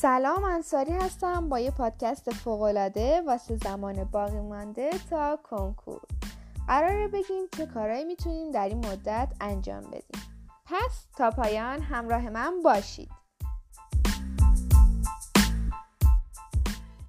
سلام انصاری هستم با یه پادکست فوقالعاده واسه زمان باقی مانده تا کنکور. قراره بگیم چه کارهایی می‌تونیم در این مدت انجام بدیم. پس تا پایان همراه من باشید.